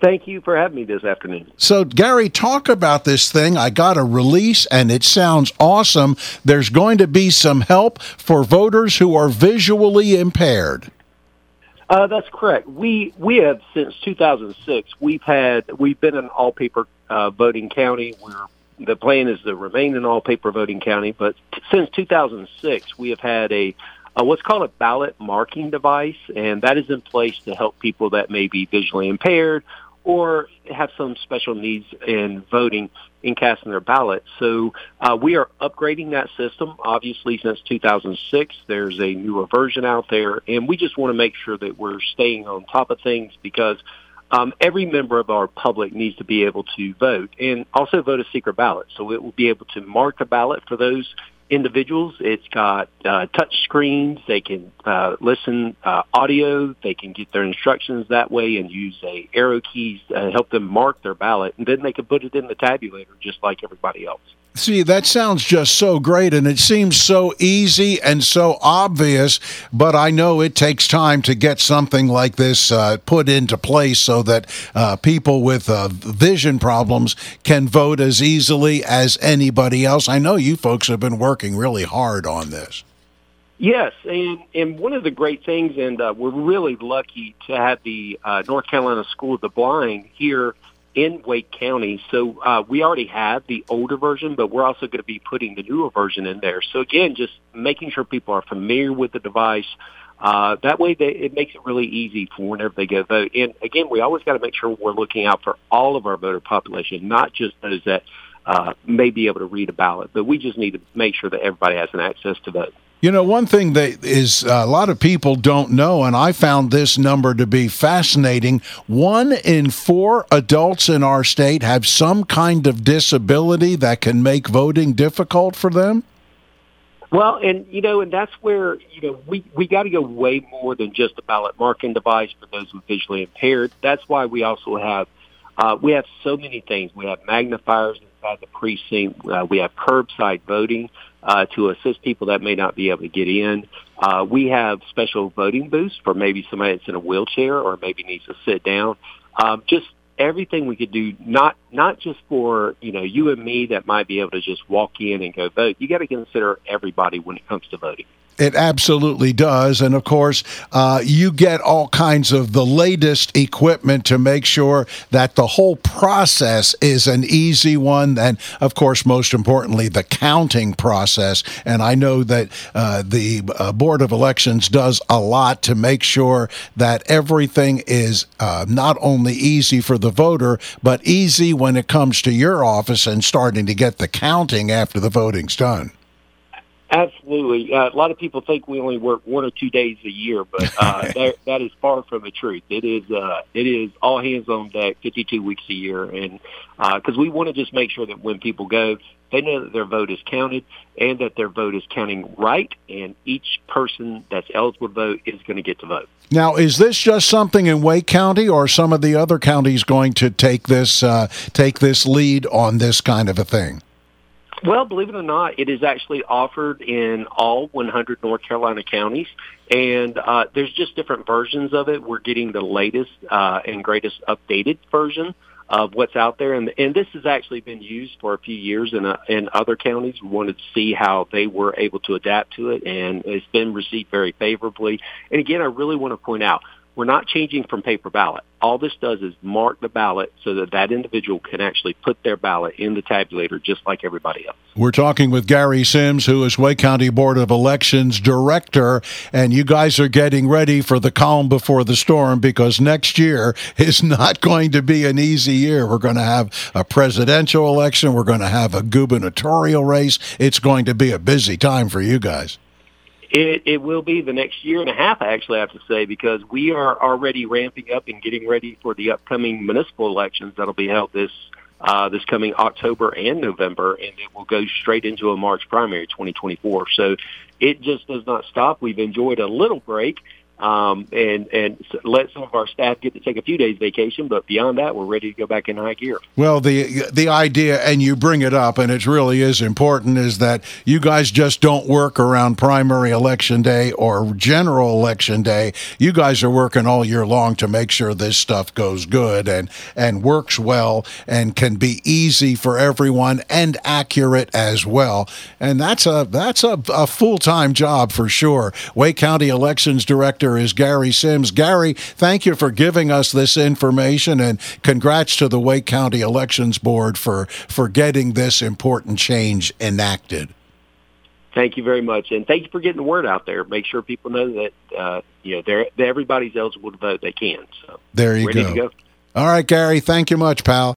Thank you for having me this afternoon. So, Gary, talk about this thing. I got a release and it sounds awesome. There's going to be some help for voters who are visually impaired. Uh, that's correct. We we have since 2006. We've had we've been an all paper uh, voting county. We're the plan is to remain an all paper voting county, but since 2006 we have had a uh, what's called a ballot marking device, and that is in place to help people that may be visually impaired or have some special needs in voting in casting their ballot. So uh, we are upgrading that system. Obviously, since 2006, there's a newer version out there, and we just want to make sure that we're staying on top of things because um, every member of our public needs to be able to vote and also vote a secret ballot. So it will be able to mark a ballot for those individuals. It's got uh, touch screens. They can uh, listen uh, audio. They can get their instructions that way and use a arrow keys to help them mark their ballot, and then they can put it in the tabulator just like everybody else. See, that sounds just so great, and it seems so easy and so obvious, but I know it takes time to get something like this uh, put into place so that uh, people with uh, vision problems can vote as easily as anybody else. I know you folks have been working really hard on this. Yes, and and one of the great things, and uh, we're really lucky to have the uh, North Carolina School of the Blind here in Wake County. So uh, we already have the older version, but we're also going to be putting the newer version in there. So again, just making sure people are familiar with the device. Uh, that way, they, it makes it really easy for whenever they go vote. And again, we always got to make sure we're looking out for all of our voter population, not just those that uh, may be able to read a ballot, but we just need to make sure that everybody has an access to vote. You know, one thing that is uh, a lot of people don't know, and I found this number to be fascinating. One in four adults in our state have some kind of disability that can make voting difficult for them. Well, and you know, and that's where you know we we got to go way more than just a ballot marking device for those who are visually impaired. That's why we also have uh, we have so many things. We have magnifiers inside the precinct. Uh, we have curbside voting uh, to assist people that may not be able to get in. Uh, we have special voting booths for maybe somebody that's in a wheelchair or maybe needs to sit down. Um, just everything we could do, not not just for you know you and me that might be able to just walk in and go vote. You got to consider everybody when it comes to voting. It absolutely does. And of course, uh, you get all kinds of the latest equipment to make sure that the whole process is an easy one. And of course, most importantly, the counting process. And I know that uh, the uh, Board of Elections does a lot to make sure that everything is uh, not only easy for the voter, but easy when it comes to your office and starting to get the counting after the voting's done. Absolutely. Uh, a lot of people think we only work one or two days a year, but uh, that, that is far from the truth. It is uh, it is all hands on deck, 52 weeks a year, and because uh, we want to just make sure that when people go, they know that their vote is counted and that their vote is counting right, and each person that's eligible to vote is going to get to vote. Now, is this just something in Wake County, or some of the other counties going to take this uh, take this lead on this kind of a thing? Well, believe it or not, it is actually offered in all 100 North Carolina counties, and uh, there's just different versions of it. We're getting the latest uh, and greatest updated version of what's out there, and and this has actually been used for a few years in uh, in other counties. We wanted to see how they were able to adapt to it, and it's been received very favorably. And again, I really want to point out we're not changing from paper ballot. All this does is mark the ballot so that that individual can actually put their ballot in the tabulator just like everybody else. We're talking with Gary Sims, who is Wake County Board of Elections Director, and you guys are getting ready for the calm before the storm because next year is not going to be an easy year. We're going to have a presidential election, we're going to have a gubernatorial race. It's going to be a busy time for you guys. It, it will be the next year and a half, actually, I have to say, because we are already ramping up and getting ready for the upcoming municipal elections that'll be held this uh, this coming October and November, and it will go straight into a March primary 2024. So it just does not stop. We've enjoyed a little break, um, and and let some of our staff get to take a few days vacation. But beyond that, we're ready to go back in high gear. Well, the the idea, and you bring it up, and it really is important, is that you guys just don't work around primary election day or general election day. You guys are working all year long to make sure this stuff goes good and and works well and can be easy for everyone and accurate as well. And that's a that's a, a full time job for sure. Wake County Elections Director is Gary Sims. Gary, thank you for giving us this information and congrats to the Wake County Elections Board for, for getting this important change enacted. Thank you very much, and thank you for getting the word out there. Make sure people know that uh, you know they're, everybody's eligible to vote. They can. So there you go. go. All right, Gary. Thank you much, pal.